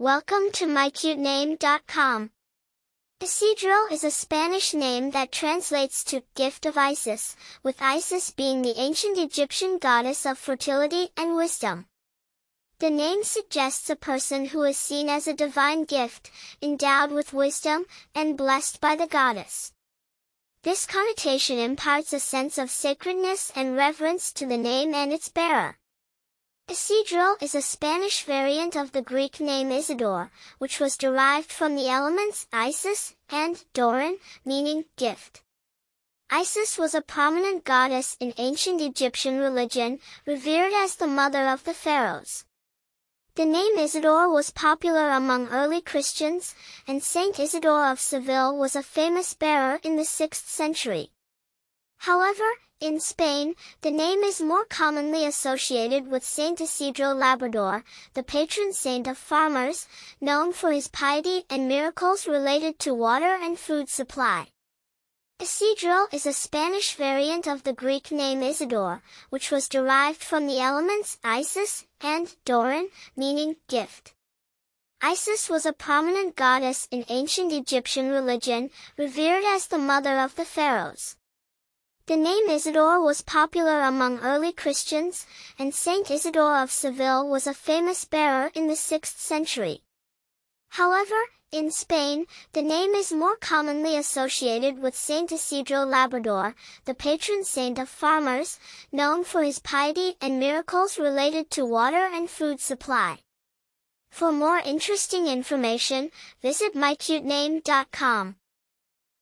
Welcome to mycutename.com. Isidro is a Spanish name that translates to gift of Isis, with Isis being the ancient Egyptian goddess of fertility and wisdom. The name suggests a person who is seen as a divine gift, endowed with wisdom, and blessed by the goddess. This connotation imparts a sense of sacredness and reverence to the name and its bearer. Isidro is a Spanish variant of the Greek name Isidore, which was derived from the elements Isis and Doron, meaning gift. Isis was a prominent goddess in ancient Egyptian religion, revered as the mother of the pharaohs. The name Isidore was popular among early Christians, and Saint Isidore of Seville was a famous bearer in the 6th century. However, in Spain, the name is more commonly associated with Saint Isidro Labrador, the patron saint of farmers, known for his piety and miracles related to water and food supply. Isidro is a Spanish variant of the Greek name Isidore, which was derived from the elements Isis and Doron, meaning gift. Isis was a prominent goddess in ancient Egyptian religion, revered as the mother of the pharaohs. The name Isidore was popular among early Christians, and Saint Isidore of Seville was a famous bearer in the 6th century. However, in Spain, the name is more commonly associated with Saint Isidro Labrador, the patron saint of farmers, known for his piety and miracles related to water and food supply. For more interesting information, visit mycutename.com.